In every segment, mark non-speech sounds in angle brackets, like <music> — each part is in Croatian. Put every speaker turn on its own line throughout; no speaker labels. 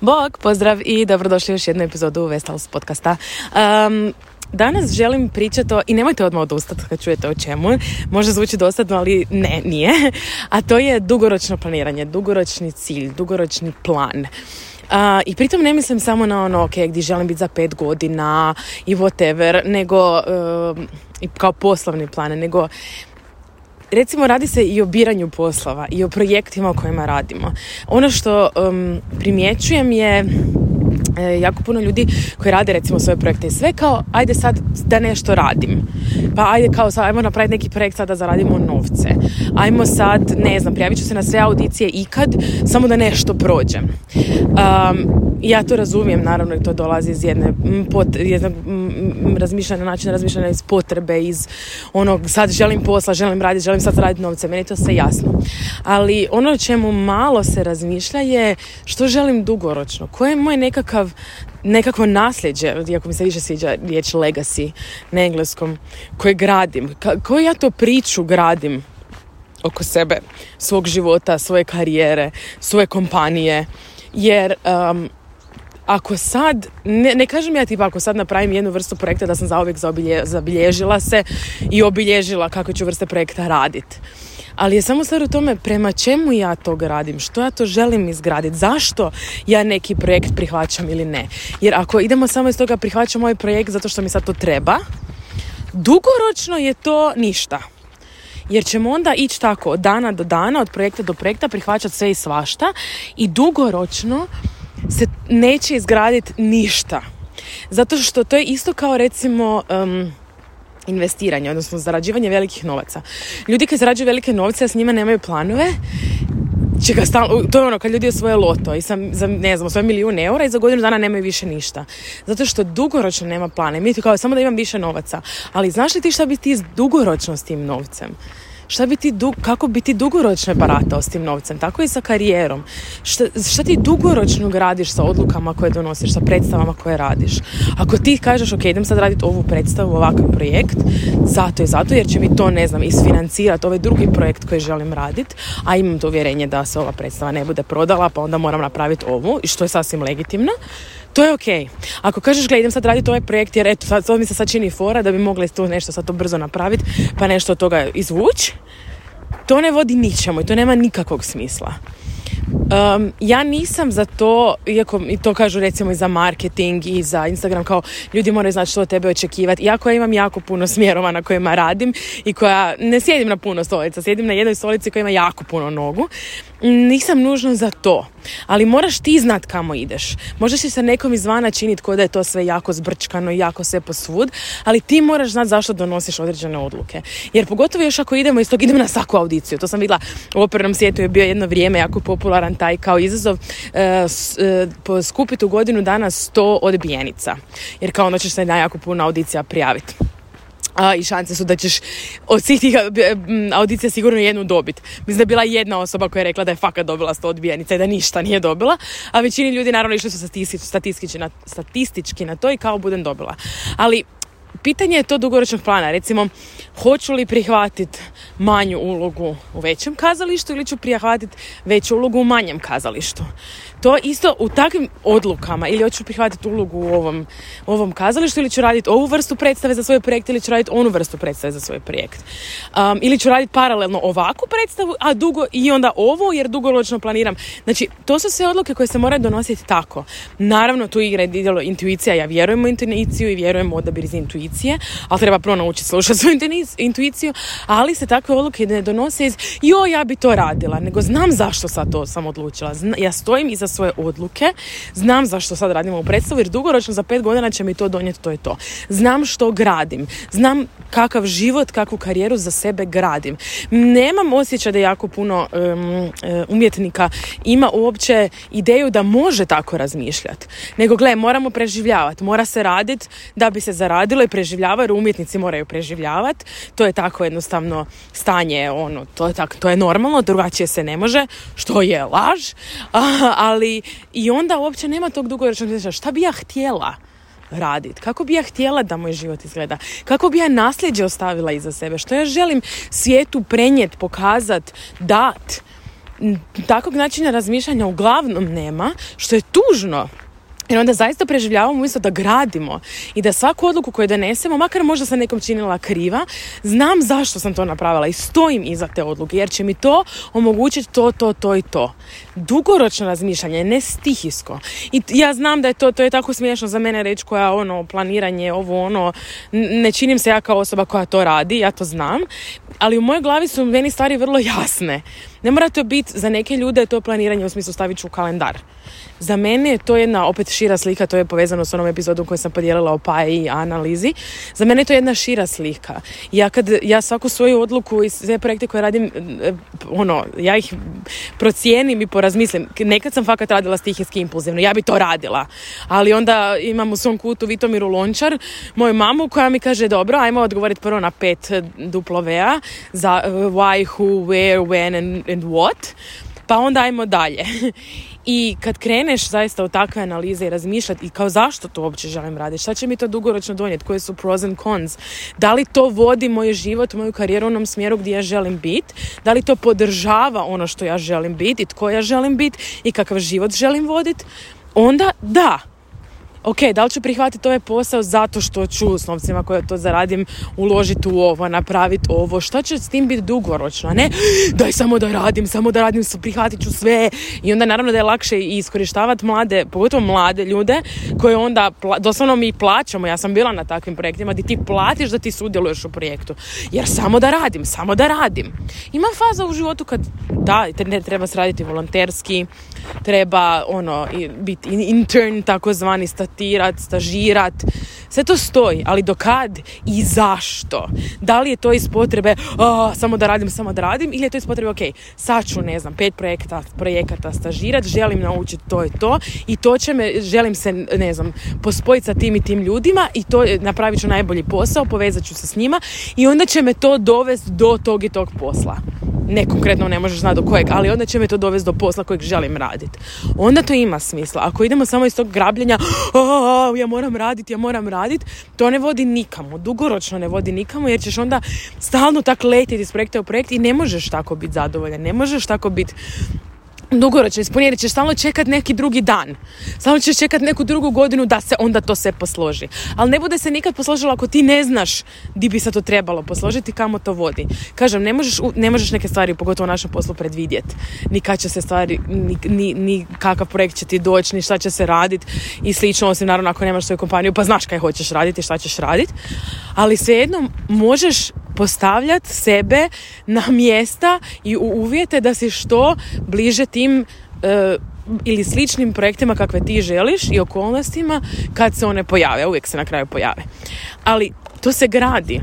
Bog, pozdrav i dobrodošli u još jednu epizodu Vestals podcasta. Um, Danas želim pričati o, i nemojte odmah odustati kad čujete o čemu, može zvuči dosadno, ali ne, nije, a to je dugoročno planiranje, dugoročni cilj, dugoročni plan. Uh, I pritom ne mislim samo na ono, ok, gdje želim biti za pet godina i whatever, nego i kao poslovni plan, nego recimo radi se i o biranju poslova i o projektima o kojima radimo. Ono što um, primjećujem je e, jako puno ljudi koji rade recimo svoje projekte i sve kao ajde sad da nešto radim. Pa ajde kao sad ajmo napraviti neki projekt sad da zaradimo novce. Ajmo sad ne znam prijavit ću se na sve audicije ikad samo da nešto prođem. Um, ja to razumijem, naravno i to dolazi iz jedne pot, jednog razmišljanja, načina razmišljanja iz potrebe, iz onog sad želim posla, želim raditi, želim sad raditi novce, meni to sve jasno. Ali ono o čemu malo se razmišlja je što želim dugoročno, koje je moj nekakav nekakvo nasljeđe, iako mi se više sviđa riječ legacy na engleskom, koje gradim, koju ja to priču gradim oko sebe, svog života, svoje karijere, svoje kompanije, jer um, ako sad, ne, ne kažem ja tipa ako sad napravim jednu vrstu projekta da sam zauvijek zabilježila se i obilježila kako ću vrste projekta raditi. Ali je samo stvar u tome prema čemu ja to gradim, što ja to želim izgraditi, zašto ja neki projekt prihvaćam ili ne. Jer ako idemo samo iz toga prihvaćam ovaj projekt zato što mi sad to treba, dugoročno je to ništa. Jer ćemo onda ići tako od dana do dana, od projekta do projekta, prihvaćati sve i svašta i dugoročno se neće izgraditi ništa. Zato što to je isto kao recimo um, investiranje, odnosno zarađivanje velikih novaca. Ljudi koji zarađuju velike novce, a s njima nemaju planove, će ga stalno, to je ono kad ljudi osvoje loto i sam, za, ne znam, svoje milijun eura i za godinu dana nemaju više ništa. Zato što dugoročno nema plana. Mi kao samo da imam više novaca. Ali znaš li ti šta bi ti dugoročno s tim novcem? Šta bi ti, kako bi ti dugoročno baratao s tim novcem, tako i sa karijerom. Šta, šta ti dugoročno gradiš sa odlukama koje donosiš, sa predstavama koje radiš. Ako ti kažeš, ok, idem sad raditi ovu predstavu, ovakav projekt, zato i zato, jer će mi to, ne znam, isfinancirati ovaj drugi projekt koji želim raditi, a imam to uvjerenje da se ova predstava ne bude prodala, pa onda moram napraviti ovu, i što je sasvim legitimno, to je ok. Ako kažeš, gledaj, idem sad raditi ovaj projekt jer eto, sad, to mi se sad čini fora da bi mogli tu nešto sad to brzo napraviti pa nešto od toga izvući, to ne vodi ničemu i to nema nikakvog smisla. Um, ja nisam za to, iako i to kažu recimo i za marketing i za Instagram, kao ljudi moraju znati što od tebe očekivati. Iako ja imam jako puno smjerova na kojima radim i koja ne sjedim na puno stolica, sjedim na jednoj stolici koja ima jako puno nogu nisam nužno za to. Ali moraš ti znat kamo ideš. Možeš se nekom izvana činiti kod da je to sve jako zbrčkano i jako sve posvud, ali ti moraš znat zašto donosiš određene odluke. Jer pogotovo još ako idemo iz tog, idemo na svaku audiciju. To sam vidjela u opernom svijetu je bio jedno vrijeme jako popularan taj kao izazov e, e, skupiti u godinu dana 100 odbijenica. Jer kao onda ćeš se na jako puno audicija prijaviti a, i šanse su da ćeš od svih tih audicija sigurno jednu dobit. Mislim da je bila jedna osoba koja je rekla da je fakat dobila sto odbijenica i da ništa nije dobila, a većini ljudi naravno išli su statistički na, statistički na to i kao budem dobila. Ali pitanje je to dugoročnog plana. Recimo, hoću li prihvatiti manju ulogu u većem kazalištu ili ću prihvatiti veću ulogu u manjem kazalištu to isto u takvim odlukama ili hoću prihvatiti ulogu u ovom, ovom kazalištu ili ću raditi ovu vrstu predstave za svoj projekt ili ću raditi onu vrstu predstave za svoj projekt. Um, ili ću raditi paralelno ovakvu predstavu, a dugo i onda ovo jer dugoročno planiram. Znači, to su sve odluke koje se moraju donositi tako. Naravno, tu igra djelo intuicija, ja vjerujem u intuiciju i vjerujem u odabir iz intuicije, ali treba prvo naučiti slušati <laughs> svoju intuiciju, ali se takve odluke ne donose iz jo, ja bi to radila, nego znam zašto sad to sam odlučila. ja stojim iza svoje odluke, znam zašto sad radimo u predstavu jer dugoročno za pet godina će mi to donijeti, to je to. Znam što gradim, znam kakav život, kakvu karijeru za sebe gradim. Nemam osjećaj da jako puno um, umjetnika ima uopće ideju da može tako razmišljati. Nego, gle, moramo preživljavati, mora se raditi da bi se zaradilo i preživljavati, jer umjetnici moraju preživljavati. To je tako jednostavno stanje, ono, to je, tako, to je normalno, drugačije se ne može, što je laž, <laughs> ali ali i onda uopće nema tog dugoročnog mišljenja. Šta bi ja htjela? raditi? Kako bi ja htjela da moj život izgleda? Kako bi ja nasljeđe ostavila iza sebe? Što ja želim svijetu prenijeti, pokazat, dat? takvog načina razmišljanja uglavnom nema, što je tužno. Jer onda zaista preživljavamo umjesto da gradimo i da svaku odluku koju donesemo, makar možda se nekom činila kriva, znam zašto sam to napravila i stojim iza te odluke jer će mi to omogućiti to, to, to i to. Dugoročno razmišljanje, ne stihijsko. I ja znam da je to, to je tako smiješno za mene reći koja ono, planiranje, ovo ono, ne činim se ja kao osoba koja to radi, ja to znam, ali u mojoj glavi su meni stvari vrlo jasne. Ne mora to biti, za neke ljude to planiranje u smislu stavit ću u kalendar. Za mene je to jedna opet šira slika, to je povezano s onom epizodom koju sam podijelila o pa i analizi. Za mene je to jedna šira slika. Ja kad ja svaku svoju odluku i sve projekte koje radim, eh, ono, ja ih procijenim i porazmislim. Nekad sam fakat radila stihijski impulzivno, ja bi to radila. Ali onda imam u svom kutu Vitomiru Lončar, moju mamu koja mi kaže, dobro, ajmo odgovoriti prvo na pet duplo za eh, why, who, where, when and, and what pa onda ajmo dalje. <laughs> I kad kreneš zaista u takve analize i razmišljati i kao zašto to uopće želim raditi, šta će mi to dugoročno donijeti, koje su pros and cons, da li to vodi moj život, moju karijeru u onom smjeru gdje ja želim biti, da li to podržava ono što ja želim biti i tko ja želim biti i kakav život želim voditi, onda da, ok, da li ću prihvatiti ovaj posao zato što ću s novcima koje to zaradim uložiti u ovo, napraviti ovo, što će s tim biti dugoročno, ne daj samo da radim, samo da radim, prihvatit ću sve. I onda naravno da je lakše iskorištavati mlade, pogotovo mlade ljude koje onda, doslovno mi plaćamo, ja sam bila na takvim projektima gdje ti platiš da ti sudjeluješ u projektu, jer samo da radim, samo da radim. Ima faza u životu kad da, ne treba se raditi volonterski, treba ono, biti intern, takozvani statirat, stažirat, sve to stoji, ali do kad i zašto? Da li je to iz potrebe samo da radim, samo da radim ili je to iz potrebe, ok, sad ću, ne znam, pet projekta, projekata stažirat, želim naučiti to i to i to će me, želim se, ne znam, pospojiti sa tim i tim ljudima i to napravit ću najbolji posao, povezat ću se s njima i onda će me to dovesti do tog i tog posla ne konkretno ne možeš znati do kojeg, ali onda će me to dovesti do posla kojeg želim raditi. Onda to ima smisla. Ako idemo samo iz tog grabljenja, ja moram raditi, ja moram raditi, to ne vodi nikamo. Dugoročno ne vodi nikamo jer ćeš onda stalno tako letiti iz projekta u projekt i ne možeš tako biti zadovoljan, ne možeš tako biti dugoročno ispuniti, ćeš stalno čekat neki drugi dan. Stalno ćeš čekat neku drugu godinu da se onda to sve posloži. Ali ne bude se nikad posložilo ako ti ne znaš di bi se to trebalo posložiti, kamo to vodi. Kažem, ne možeš, ne možeš neke stvari, pogotovo u našem poslu, predvidjeti. Ni kad će se stvari, ni, ni, ni kakav projekt će ti doći, ni šta će se raditi i slično, osim naravno ako nemaš svoju kompaniju, pa znaš kaj hoćeš raditi i šta ćeš raditi. Ali svejedno možeš postavljati sebe na mjesta i u uvjete da si što bliže tim e, ili sličnim projektima kakve ti želiš i okolnostima kad se one pojave, uvijek se na kraju pojave. Ali to se gradi,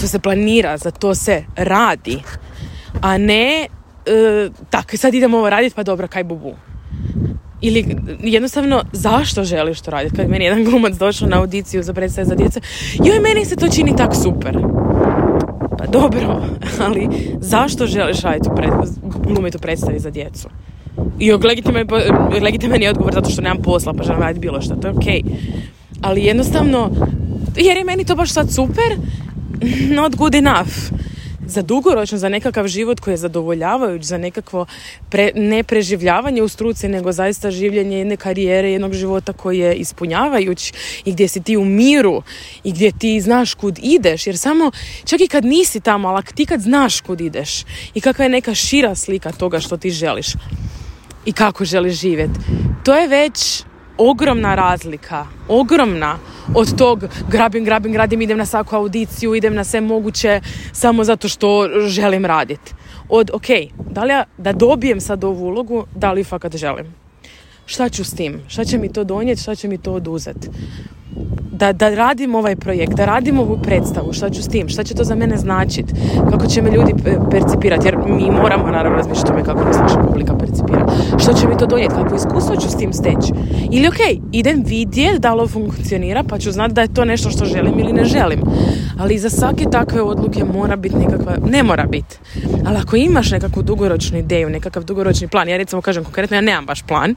to se planira, za to se radi, a ne e, tako sad idemo ovo raditi pa dobro kaj bubu. Ili jednostavno zašto želiš to raditi? Kad meni jedan glumac došao na audiciju za predstave za djecu, joj meni se to čini tak super. Pa dobro, <laughs> ali zašto želiš raditi glumiti u predstavi za djecu? I legitiman je odgovor zato što nemam posla pa želim raditi bilo što, to je okej. Ali jednostavno, jer je meni to baš sad super, <laughs> not good enough za dugoročno, za nekakav život koji je zadovoljavajuć, za nekakvo pre, ne preživljavanje u struci, nego zaista življenje jedne karijere, jednog života koji je ispunjavajuć i gdje si ti u miru i gdje ti znaš kud ideš, jer samo čak i kad nisi tamo, ali ti kad znaš kud ideš i kakva je neka šira slika toga što ti želiš i kako želiš živjeti, to je već ogromna razlika, ogromna od tog grabim, grabim, gradim, idem na svaku audiciju, idem na sve moguće samo zato što želim raditi. Od, ok, da li ja da dobijem sad ovu ulogu, da li fakat želim? Šta ću s tim? Šta će mi to donijeti? Šta će mi to oduzeti? da, da radim ovaj projekt, da radim ovu predstavu, šta ću s tim, šta će to za mene značiti, kako će me ljudi percipirati, jer mi moramo naravno razmišljati o tome kako nas naša publika percipira, što će mi to donijeti, kako iskustvo ću s tim steći. Ili ok, idem vidjeti da li funkcionira, pa ću znati da je to nešto što želim ili ne želim. Ali za svake takve odluke mora biti nekakva, ne mora biti, ali ako imaš nekakvu dugoročnu ideju, nekakav dugoročni plan, ja recimo kažem konkretno, ja nemam baš plan,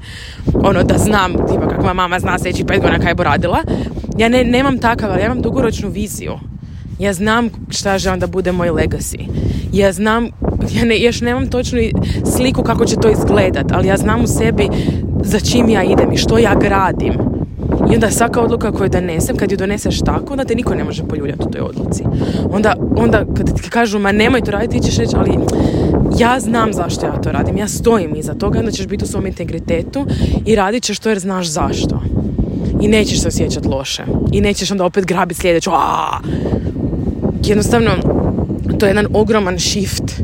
ono da znam, tipa kakva mama zna sljedeći pet godina kaj bo radila, ja ne, nemam takav, ali ja imam dugoročnu viziju. Ja znam šta želim da bude moj legacy. Ja znam, ja ne, još nemam točnu sliku kako će to izgledat, ali ja znam u sebi za čim ja idem i što ja gradim. I onda svaka odluka koju donesem, kad ju doneseš tako, onda te niko ne može poljuljati u toj odluci. Onda, onda kad ti kažu, ma nemoj to raditi, ti ćeš reći, ali ja znam zašto ja to radim, ja stojim iza toga, onda ćeš biti u svom integritetu i radit ćeš to jer znaš zašto. I nećeš se osjećati loše. I nećeš onda opet grabiti sljedeću. Jednostavno, to je jedan ogroman shift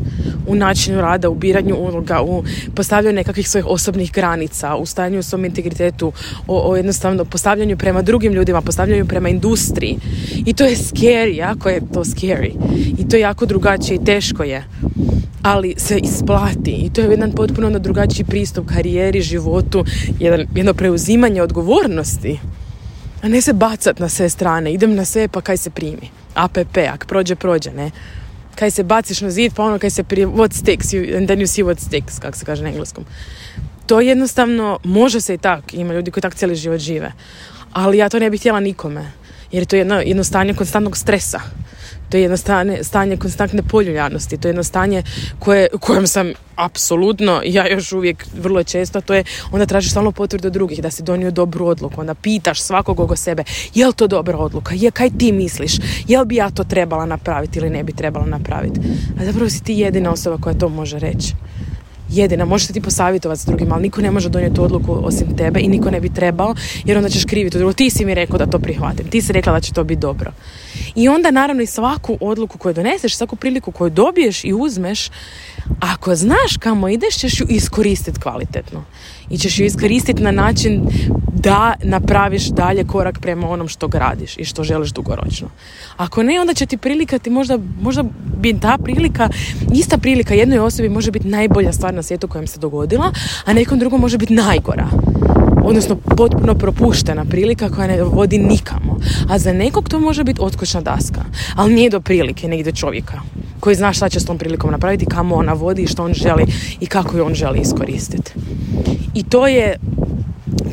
u načinu rada, u biranju uloga, u postavljanju nekakvih svojih osobnih granica, u stajanju u svom integritetu, o, o jednostavno postavljanju prema drugim ljudima, postavljanju prema industriji. I to je scary, jako je to scary. I to je jako drugačije i teško je. Ali se isplati i to je jedan potpuno drugačiji pristup karijeri, životu, jedan, jedno preuzimanje odgovornosti. A ne se bacat na sve strane, idem na sve pa kaj se primi. APP, ak prođe, prođe, ne kaj se baciš na zid, pa ono kaj se prije, what sticks, you, and then you see what sticks, kako se kaže na engleskom. To jednostavno, može se i tak, ima ljudi koji tak cijeli život žive. Ali ja to ne bih htjela nikome, jer je to jedno, jedno stanje konstantnog stresa. To je jedno stanje, stanje konstantne poljuljanosti, to je jedno stanje koje, kojem sam apsolutno, ja još uvijek vrlo često, to je onda tražiš stalno potvrdu drugih da si donio dobru odluku, onda pitaš svakog oko sebe, je li to dobra odluka, je, kaj ti misliš, je bi ja to trebala napraviti ili ne bi trebala napraviti. A zapravo si ti jedina osoba koja to može reći jedina, možeš ti posavjetovati s drugima, ali niko ne može donijeti odluku osim tebe i niko ne bi trebao, jer onda ćeš kriviti drugo. Ti si mi rekao da to prihvatim, ti si rekla da će to biti dobro. I onda naravno i svaku odluku koju doneseš, svaku priliku koju dobiješ i uzmeš, ako znaš kamo ideš, ćeš ju iskoristiti kvalitetno. I ćeš ju iskoristiti na način da napraviš dalje korak prema onom što gradiš i što želiš dugoročno. Ako ne, onda će ti prilikati, možda, možda bi ta prilika, ista prilika jednoj osobi može biti najbolja stvar na svijetu koja se dogodila, a nekom drugom može biti najgora odnosno potpuno propuštena prilika koja ne vodi nikamo. A za nekog to može biti otkočna daska. Ali nije do prilike, ne do čovjeka koji zna šta će s tom prilikom napraviti, kamo ona vodi što on želi i kako ju on želi iskoristiti. I to je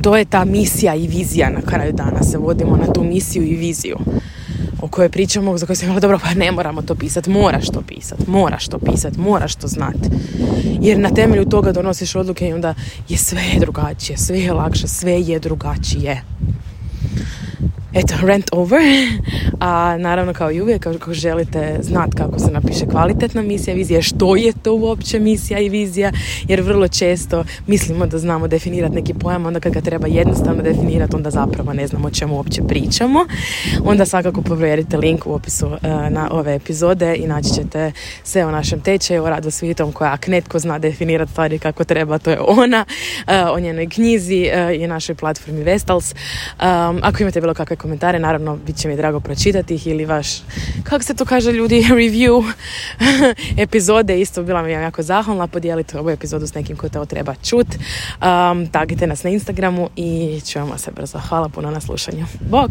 to je ta misija i vizija na kraju dana. Se vodimo na tu misiju i viziju o kojoj pričamo, za koju sam dobro, pa ne moramo to pisati, moraš to pisati, moraš to pisati, moraš to znati. Jer na temelju toga donosiš odluke i onda je sve drugačije, sve je lakše, sve je drugačije eto, rent over. <laughs> A naravno kao i uvijek, ako želite znati kako se napiše kvalitetna misija, vizija, što je to uopće misija i vizija, jer vrlo često mislimo da znamo definirati neki pojam, onda kad ga treba jednostavno definirati, onda zapravo ne znamo o čemu uopće pričamo. Onda svakako provjerite link u opisu e, na ove epizode i naći ćete sve o našem tečaju, o radu svijetom koja ak netko zna definirati stvari kako treba, to je ona, e, o njenoj knjizi e, i našoj platformi Vestals. Ako imate bilo kakve komentare, naravno bit će mi drago pročitati ih ili vaš, kako se to kaže ljudi, <laughs> review <laughs> epizode, isto bila mi jako zahvalna, podijelite ovu epizodu s nekim ko to treba čut, um, tagite nas na Instagramu i čujemo se brzo. Hvala puno na slušanju. Bog!